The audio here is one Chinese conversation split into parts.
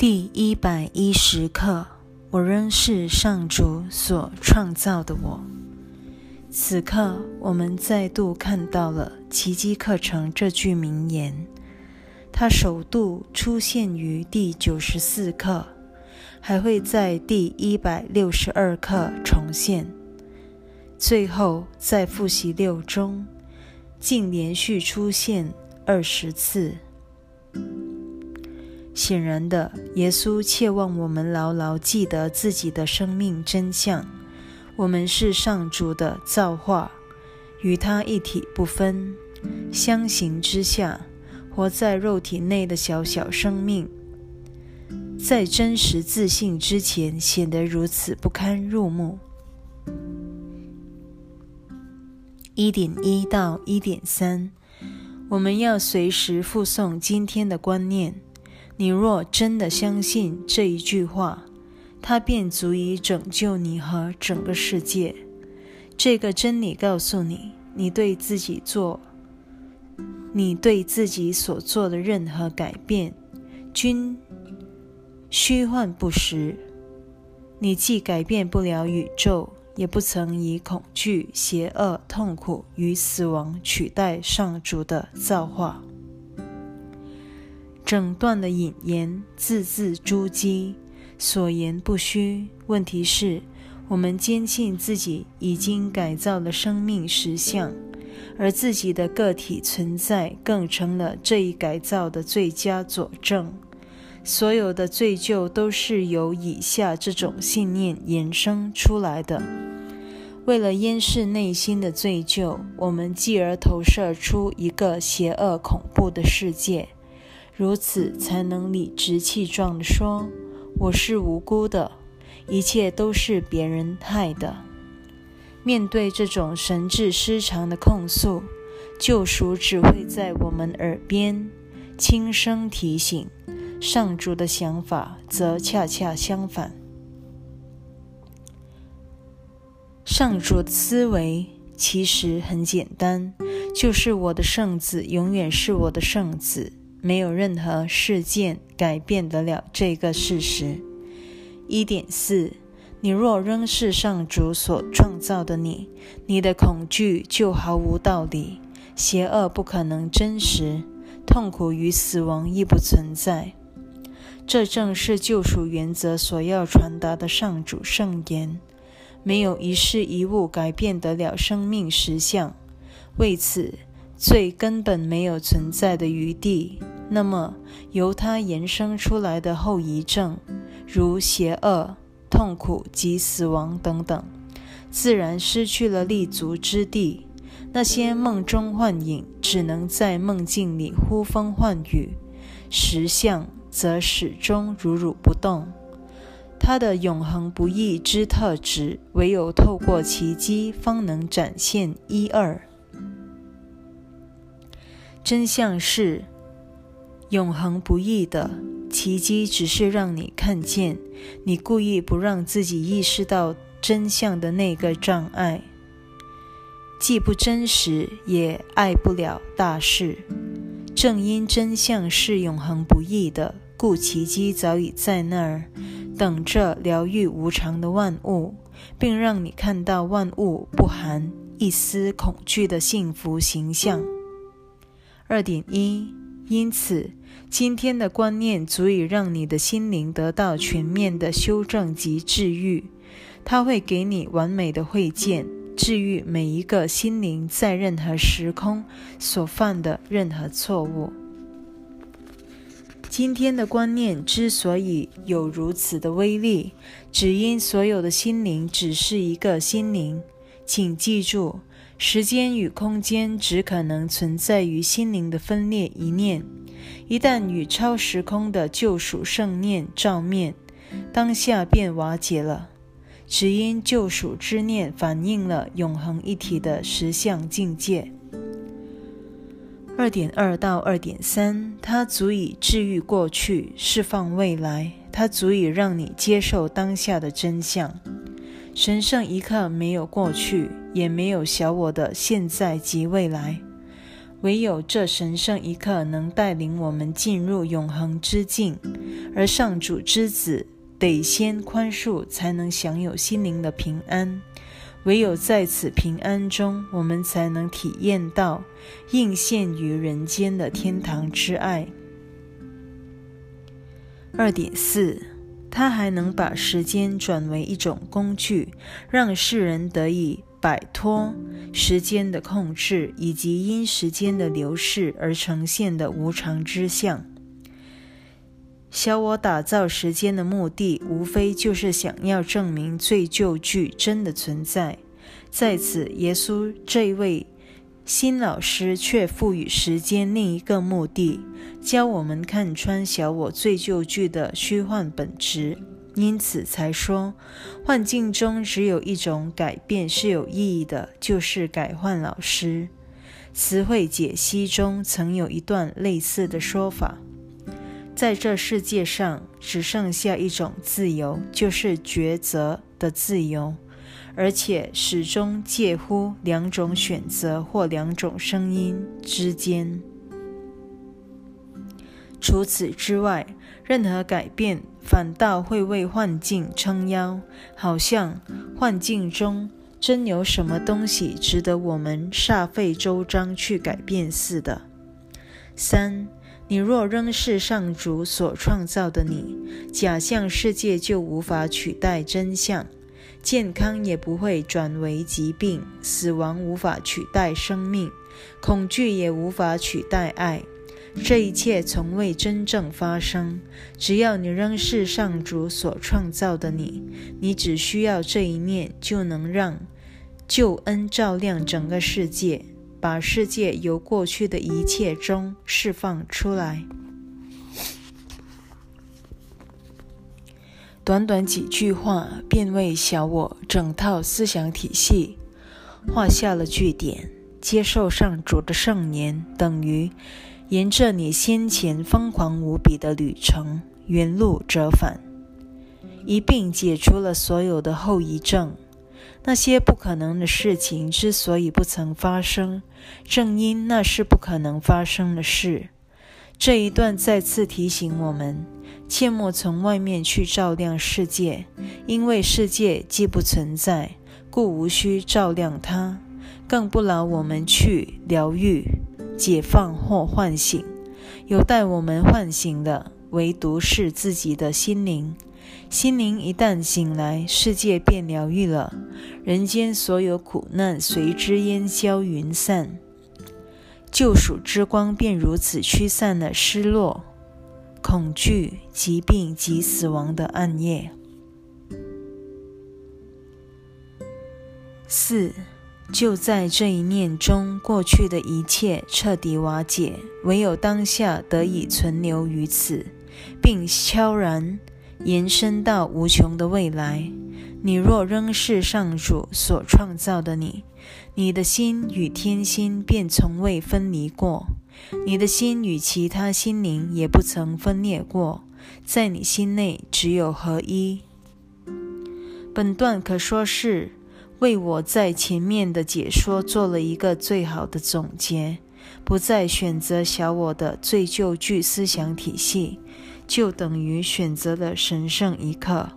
第一百一十课，我仍是上主所创造的我。此刻，我们再度看到了“奇迹课程”这句名言，它首度出现于第九十四课，还会在第一百六十二课重现。最后，在复习六中，竟连续出现二十次。显然的，耶稣切望我们牢牢记得自己的生命真相：我们是上主的造化，与他一体不分。相形之下，活在肉体内的小小生命，在真实自信之前，显得如此不堪入目。一点一到一点三，我们要随时附送今天的观念。你若真的相信这一句话，它便足以拯救你和整个世界。这个真理告诉你，你对自己做，你对自己所做的任何改变，均虚幻不实。你既改变不了宇宙，也不曾以恐惧、邪恶、痛苦与死亡取代上主的造化。整段的引言字字珠玑，所言不虚。问题是，我们坚信自己已经改造了生命实相，而自己的个体存在更成了这一改造的最佳佐证。所有的罪疚都是由以下这种信念衍生出来的。为了掩饰内心的罪疚，我们继而投射出一个邪恶恐怖的世界。如此才能理直气壮地说：“我是无辜的，一切都是别人害的。”面对这种神志失常的控诉，救赎只会在我们耳边轻声提醒；上主的想法则恰恰相反。上主的思维其实很简单，就是我的圣子永远是我的圣子。没有任何事件改变得了这个事实。一点四，你若仍是上主所创造的你，你的恐惧就毫无道理，邪恶不可能真实，痛苦与死亡亦不存在。这正是救赎原则所要传达的上主圣言。没有一事一物改变得了生命实相，为此。最根本没有存在的余地，那么由它延伸出来的后遗症，如邪恶、痛苦及死亡等等，自然失去了立足之地。那些梦中幻影，只能在梦境里呼风唤雨；实相则始终如如不动。它的永恒不易之特质，唯有透过奇迹，方能展现一二。真相是永恒不易的奇迹，只是让你看见你故意不让自己意识到真相的那个障碍。既不真实，也爱不了大事。正因真相是永恒不易的，故奇迹早已在那儿等着疗愈无常的万物，并让你看到万物不含一丝恐惧的幸福形象。二点一，因此，今天的观念足以让你的心灵得到全面的修正及治愈。它会给你完美的会见，治愈每一个心灵在任何时空所犯的任何错误。今天的观念之所以有如此的威力，只因所有的心灵只是一个心灵。请记住。时间与空间只可能存在于心灵的分裂一念，一旦与超时空的救赎圣念照面，当下便瓦解了。只因救赎之念反映了永恒一体的实相境界。二点二到二点三，它足以治愈过去，释放未来，它足以让你接受当下的真相。神圣一刻没有过去，也没有小我的现在及未来。唯有这神圣一刻能带领我们进入永恒之境，而上主之子得先宽恕，才能享有心灵的平安。唯有在此平安中，我们才能体验到应现于人间的天堂之爱。二点四，它还能把时间转为一种工具，让世人得以。摆脱时间的控制，以及因时间的流逝而呈现的无常之相。小我打造时间的目的，无非就是想要证明罪疚剧真的存在。在此，耶稣这位新老师却赋予时间另一个目的，教我们看穿小我罪疚剧的虚幻本质。因此才说，幻境中只有一种改变是有意义的，就是改换老师。词汇解析中曾有一段类似的说法：在这世界上，只剩下一种自由，就是抉择的自由，而且始终介乎两种选择或两种声音之间。除此之外，任何改变反倒会为幻境撑腰，好像幻境中真有什么东西值得我们煞费周章去改变似的。三，你若仍是上主所创造的你，假象世界就无法取代真相，健康也不会转为疾病，死亡无法取代生命，恐惧也无法取代爱。这一切从未真正发生。只要你仍是上主所创造的你，你只需要这一念，就能让救恩照亮整个世界，把世界由过去的一切中释放出来。短短几句话，便为小我整套思想体系画下了句点。接受上主的圣言，等于。沿着你先前疯狂无比的旅程原路折返，一并解除了所有的后遗症。那些不可能的事情之所以不曾发生，正因那是不可能发生的事。这一段再次提醒我们，切莫从外面去照亮世界，因为世界既不存在，故无需照亮它，更不劳我们去疗愈。解放或唤醒，有待我们唤醒的，唯独是自己的心灵。心灵一旦醒来，世界便疗愈了，人间所有苦难随之烟消云散，救赎之光便如此驱散了失落、恐惧、疾病及死亡的暗夜。四。就在这一念中，过去的一切彻底瓦解，唯有当下得以存留于此，并悄然延伸到无穷的未来。你若仍是上主所创造的你，你的心与天心便从未分离过，你的心与其他心灵也不曾分裂过，在你心内只有合一。本段可说是。为我在前面的解说做了一个最好的总结，不再选择小我的最旧句思想体系，就等于选择了神圣一刻。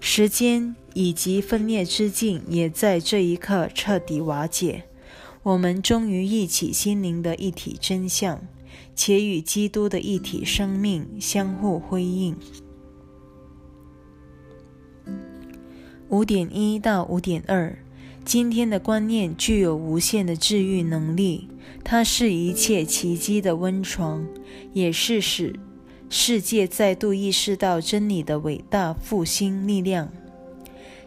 时间以及分裂之境也在这一刻彻底瓦解，我们终于一起心灵的一体真相，且与基督的一体生命相互辉映。五点一到五点二，今天的观念具有无限的治愈能力，它是一切奇迹的温床，也是使世界再度意识到真理的伟大复兴力量。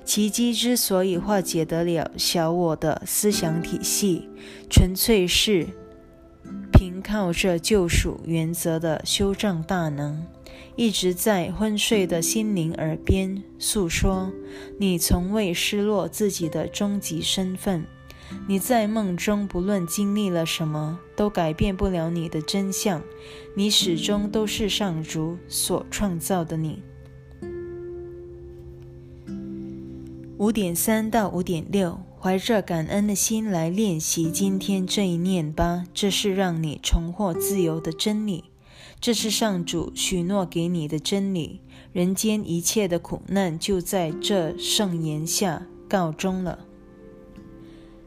奇迹之所以化解得了小我的思想体系，纯粹是凭靠着救赎原则的修正大能。一直在昏睡的心灵耳边诉说：你从未失落自己的终极身份。你在梦中不论经历了什么，都改变不了你的真相。你始终都是上主所创造的你。五点三到五点六，怀着感恩的心来练习今天这一念吧。这是让你重获自由的真理，这是上主许诺给你的真理。人间一切的苦难就在这圣言下告终了。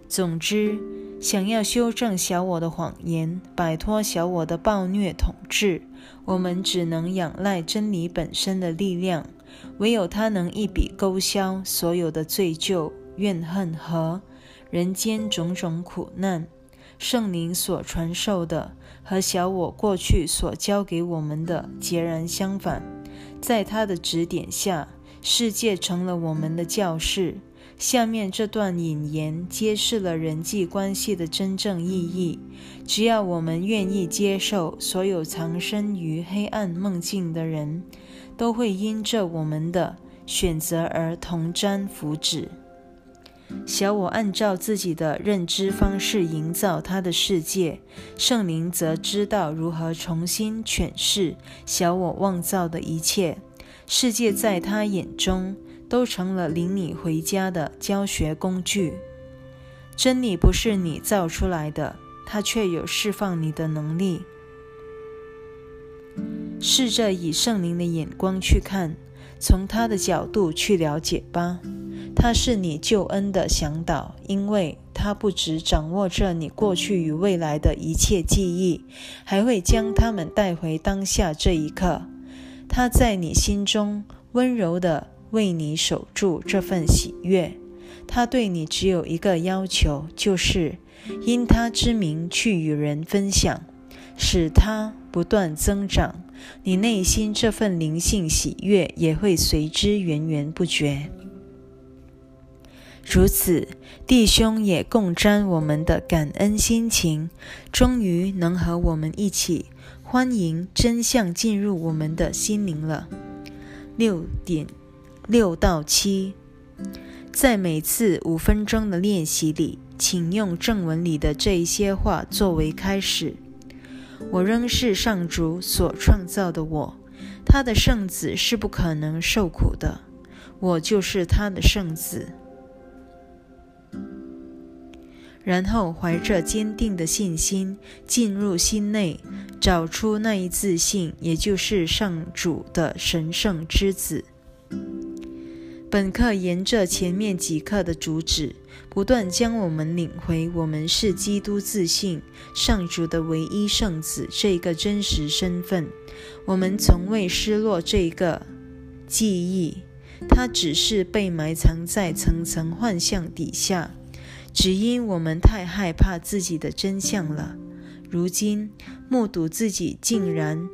总之，想要修正小我的谎言，摆脱小我的暴虐统治，我们只能仰赖真理本身的力量。唯有它能一笔勾销所有的罪疚、怨恨和人间种种苦难。圣灵所传授的和小我过去所教给我们的截然相反。在他的指点下，世界成了我们的教室。下面这段引言揭示了人际关系的真正意义。只要我们愿意接受，所有藏身于黑暗梦境的人，都会因着我们的选择而同沾福祉。小我按照自己的认知方式营造他的世界，圣灵则知道如何重新诠释小我妄造的一切。世界在他眼中都成了领你回家的教学工具。真理不是你造出来的，它却有释放你的能力。试着以圣灵的眼光去看，从他的角度去了解吧。他是你救恩的向导，因为他不只掌握着你过去与未来的一切记忆，还会将他们带回当下这一刻。他在你心中温柔地为你守住这份喜悦。他对你只有一个要求，就是因他之名去与人分享，使他不断增长。你内心这份灵性喜悦也会随之源源不绝。如此，弟兄也共沾我们的感恩心情，终于能和我们一起欢迎真相进入我们的心灵了。六点六到七，在每次五分钟的练习里，请用正文里的这一些话作为开始。我仍是上主所创造的我，他的圣子是不可能受苦的，我就是他的圣子。然后怀着坚定的信心进入心内，找出那一自信，也就是上主的神圣之子。本课沿着前面几课的主旨，不断将我们领回我们是基督自信上主的唯一圣子这个真实身份。我们从未失落这个记忆，它只是被埋藏在层层幻象底下。只因我们太害怕自己的真相了，如今目睹自己竟然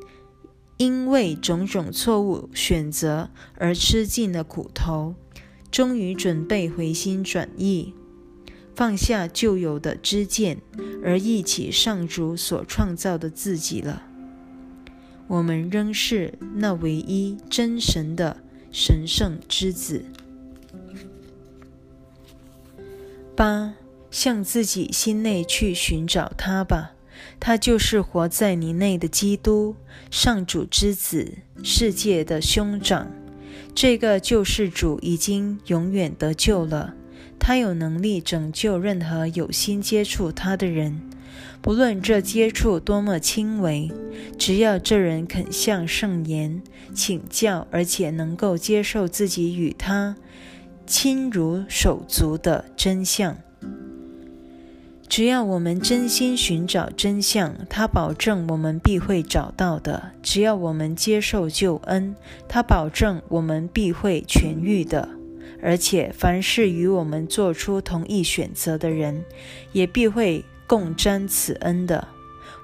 因为种种错误选择而吃尽了苦头，终于准备回心转意，放下旧有的知见，而忆起上主所创造的自己了。我们仍是那唯一真神的神圣之子。八，向自己心内去寻找他吧，他就是活在你内的基督，上主之子，世界的兄长。这个救世主已经永远得救了，他有能力拯救任何有心接触他的人，不论这接触多么轻微，只要这人肯向圣言请教，而且能够接受自己与他。亲如手足的真相，只要我们真心寻找真相，他保证我们必会找到的；只要我们接受救恩，他保证我们必会痊愈的。而且，凡是与我们做出同一选择的人，也必会共沾此恩的。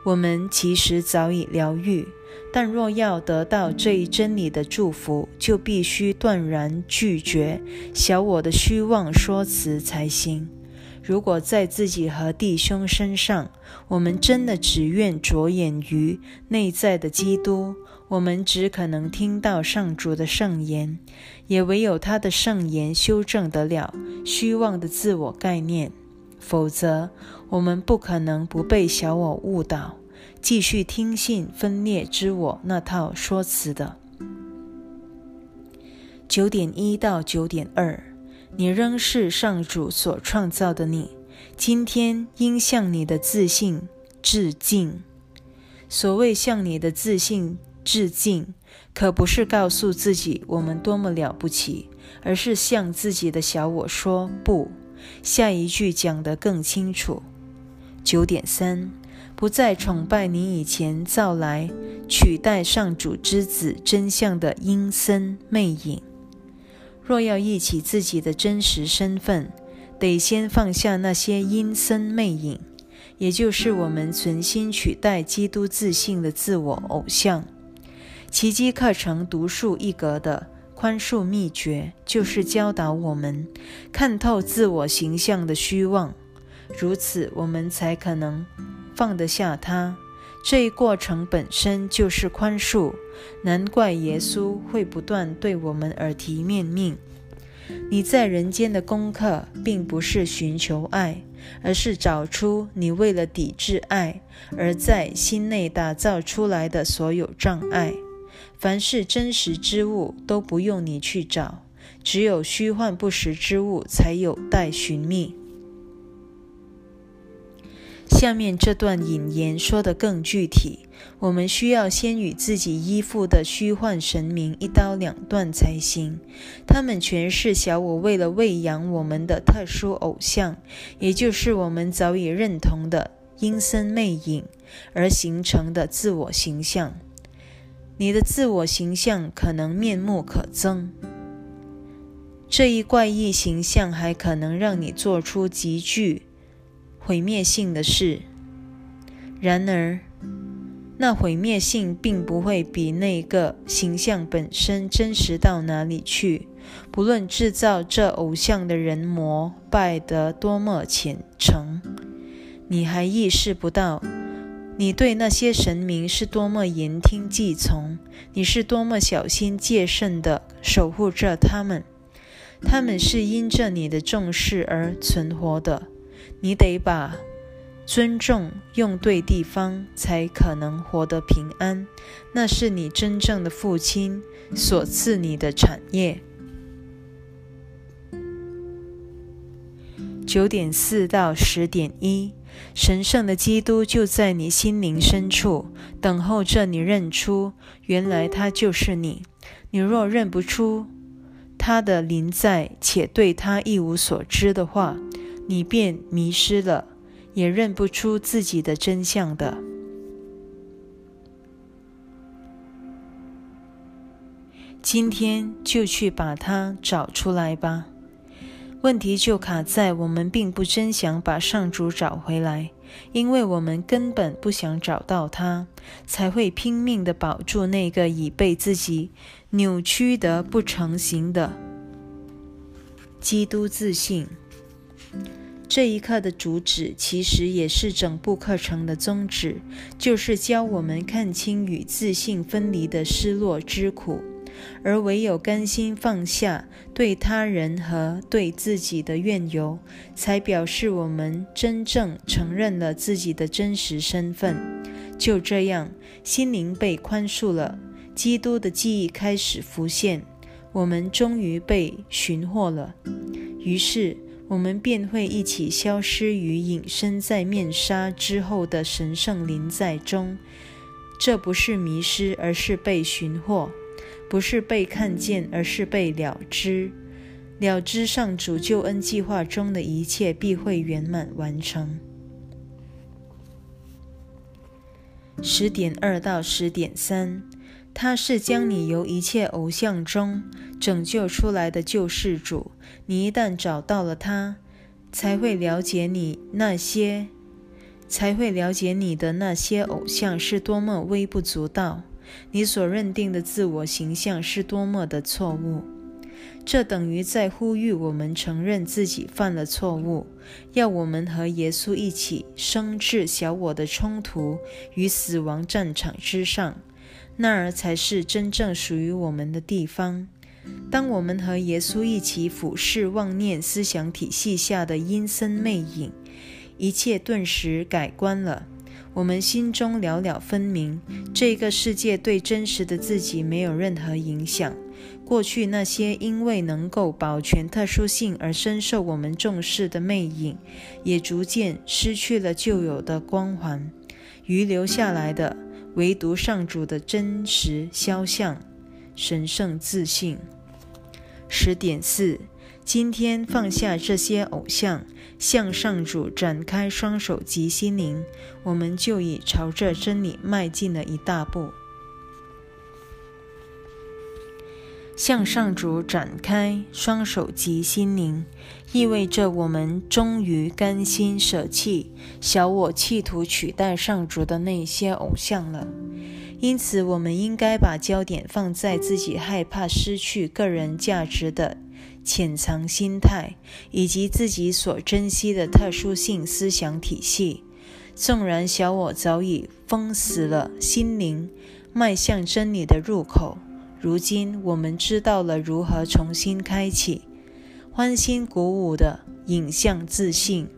我们其实早已疗愈。但若要得到这一真理的祝福，就必须断然拒绝小我的虚妄说辞才行。如果在自己和弟兄身上，我们真的只愿着眼于内在的基督，我们只可能听到上主的圣言，也唯有他的圣言修正得了虚妄的自我概念，否则我们不可能不被小我误导。继续听信分裂之我那套说辞的。九点一到九点二，你仍是上主所创造的你。今天应向你的自信致敬。所谓向你的自信致敬，可不是告诉自己我们多么了不起，而是向自己的小我说不。下一句讲得更清楚。九点三，不再崇拜你以前造来取代上主之子真相的阴森魅影。若要忆起自己的真实身份，得先放下那些阴森魅影，也就是我们存心取代基督自信的自我偶像。奇迹课程独树一格的宽恕秘诀，就是教导我们看透自我形象的虚妄，如此我们才可能放得下它。这一过程本身就是宽恕，难怪耶稣会不断对我们耳提面命。你在人间的功课，并不是寻求爱，而是找出你为了抵制爱而在心内打造出来的所有障碍。凡是真实之物都不用你去找，只有虚幻不实之物才有待寻觅。下面这段引言说得更具体，我们需要先与自己依附的虚幻神明一刀两断才行。他们全是小我为了喂养我们的特殊偶像，也就是我们早已认同的阴森魅影而形成的自我形象。你的自我形象可能面目可憎，这一怪异形象还可能让你做出极具。毁灭性的事，然而，那毁灭性并不会比那个形象本身真实到哪里去。不论制造这偶像的人膜拜得多么虔诚，你还意识不到，你对那些神明是多么言听计从，你是多么小心戒慎地守护着他们。他们是因着你的重视而存活的。你得把尊重用对地方，才可能活得平安。那是你真正的父亲所赐你的产业。九点四到十点一，神圣的基督就在你心灵深处，等候着你认出，原来他就是你。你若认不出他的临在，且对他一无所知的话，你便迷失了，也认不出自己的真相的。今天就去把它找出来吧。问题就卡在我们并不真想把上主找回来，因为我们根本不想找到他，才会拼命的保住那个已被自己扭曲得不成形的基督自信。这一课的主旨，其实也是整部课程的宗旨，就是教我们看清与自信分离的失落之苦，而唯有甘心放下对他人和对自己的怨尤，才表示我们真正承认了自己的真实身份。就这样，心灵被宽恕了，基督的记忆开始浮现，我们终于被寻获了。于是。我们便会一起消失于隐身在面纱之后的神圣临在中。这不是迷失，而是被寻获；不是被看见，而是被了知。了知上主救恩计划中的一切必会圆满完成。十点二到十点三，他是将你由一切偶像中拯救出来的救世主。你一旦找到了他，才会了解你那些，才会了解你的那些偶像是多么微不足道，你所认定的自我形象是多么的错误。这等于在呼吁我们承认自己犯了错误，要我们和耶稣一起升至小我的冲突与死亡战场之上，那儿才是真正属于我们的地方。当我们和耶稣一起俯视妄念思想体系下的阴森魅影，一切顿时改观了。我们心中了了分明，这个世界对真实的自己没有任何影响。过去那些因为能够保全特殊性而深受我们重视的魅影，也逐渐失去了旧有的光环。余留下来的，唯独上主的真实肖像，神圣自信。十点四，今天放下这些偶像，向上主展开双手及心灵，我们就已朝着真理迈进了一大步。向上主展开双手及心灵，意味着我们终于甘心舍弃小我企图取代上主的那些偶像了。因此，我们应该把焦点放在自己害怕失去个人价值的潜藏心态，以及自己所珍惜的特殊性思想体系。纵然小我早已封死了心灵迈向真理的入口。如今我们知道了如何重新开启，欢欣鼓舞的影像自信，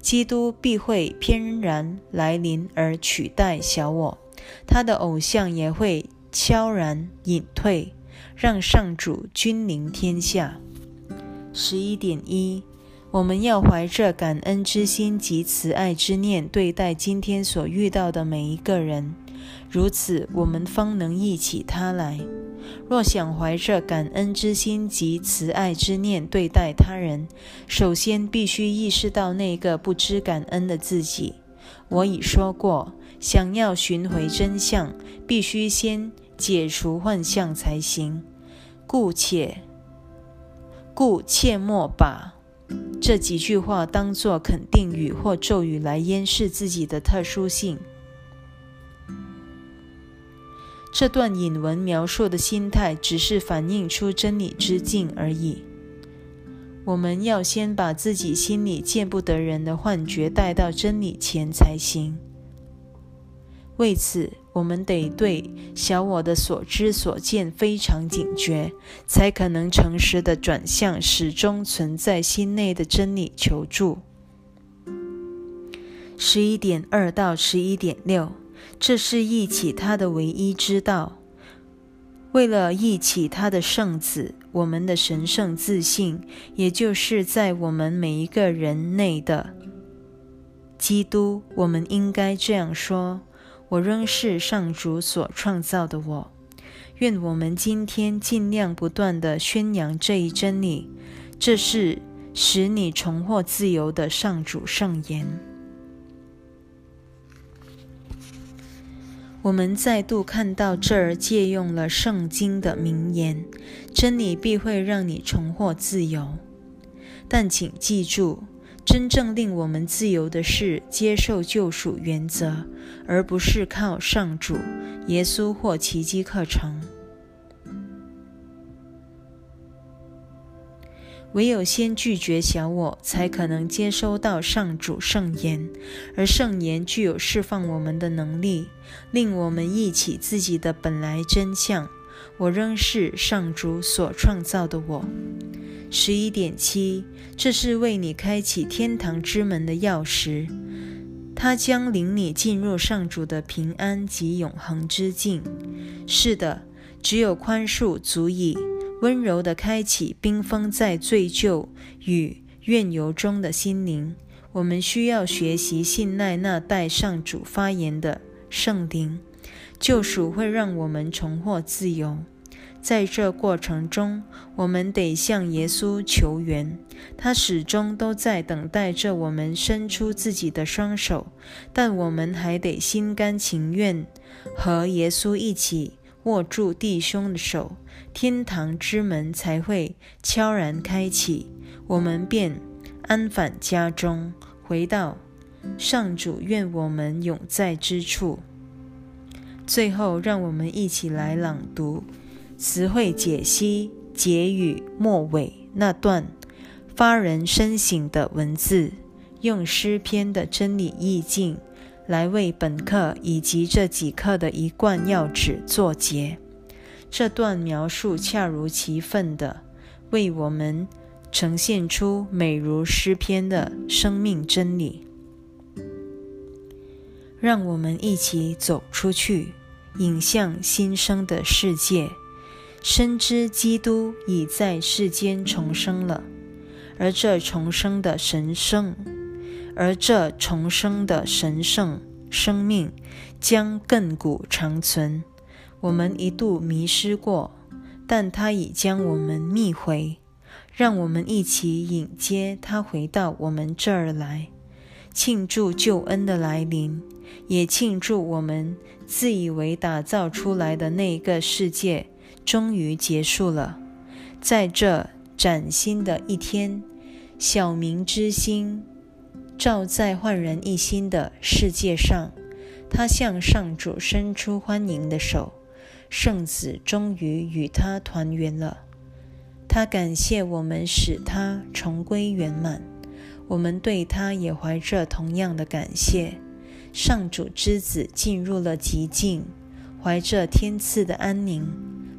基督必会翩然来临而取代小我，他的偶像也会悄然隐退，让上主君临天下。十一点一，我们要怀着感恩之心及慈爱之念对待今天所遇到的每一个人，如此我们方能忆起他来。若想怀着感恩之心及慈爱之念对待他人，首先必须意识到那个不知感恩的自己。我已说过，想要寻回真相，必须先解除幻象才行。故且，故切莫把这几句话当作肯定语或咒语来掩饰自己的特殊性。这段引文描述的心态，只是反映出真理之境而已。我们要先把自己心里见不得人的幻觉带到真理前才行。为此，我们得对小我的所知所见非常警觉，才可能诚实的转向始终存在心内的真理求助。十一点二到十一点六。这是忆起他的唯一之道。为了忆起他的圣子，我们的神圣自信，也就是在我们每一个人内的基督，我们应该这样说：“我仍是上主所创造的我。”愿我们今天尽量不断地宣扬这一真理。这是使你重获自由的上主圣言。我们再度看到这儿借用了圣经的名言：“真理必会让你重获自由。”但请记住，真正令我们自由的是接受救赎原则，而不是靠上主、耶稣或奇迹课程。唯有先拒绝小我，才可能接收到上主圣言，而圣言具有释放我们的能力，令我们忆起自己的本来真相。我仍是上主所创造的我。十一点七，这是为你开启天堂之门的钥匙，它将领你进入上主的平安及永恒之境。是的，只有宽恕足以。温柔地开启冰封在罪疚与怨尤中的心灵。我们需要学习信赖那代上主发言的圣灵。救赎会让我们重获自由。在这过程中，我们得向耶稣求援。他始终都在等待着我们伸出自己的双手，但我们还得心甘情愿和耶稣一起握住弟兄的手。天堂之门才会悄然开启，我们便安返家中，回到上主愿我们永在之处。最后，让我们一起来朗读词汇解析结语末尾那段发人深省的文字，用诗篇的真理意境来为本课以及这几课的一贯要旨作结。这段描述恰如其分地为我们呈现出美如诗篇的生命真理。让我们一起走出去，影向新生的世界，深知基督已在世间重生了，而这重生的神圣，而这重生的神圣生命将亘古长存。我们一度迷失过，但他已将我们觅回。让我们一起迎接他回到我们这儿来，庆祝救恩的来临，也庆祝我们自以为打造出来的那个世界终于结束了。在这崭新的一天，小明之心照在焕然一新的世界上，他向上主伸出欢迎的手，圣子终于与他团圆了。他感谢我们，使他重归圆满。我们对他也怀着同样的感谢。上主之子进入了极境，怀着天赐的安宁，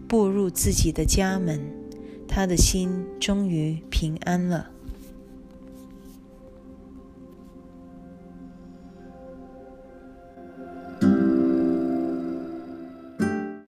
步入自己的家门。他的心终于平安了。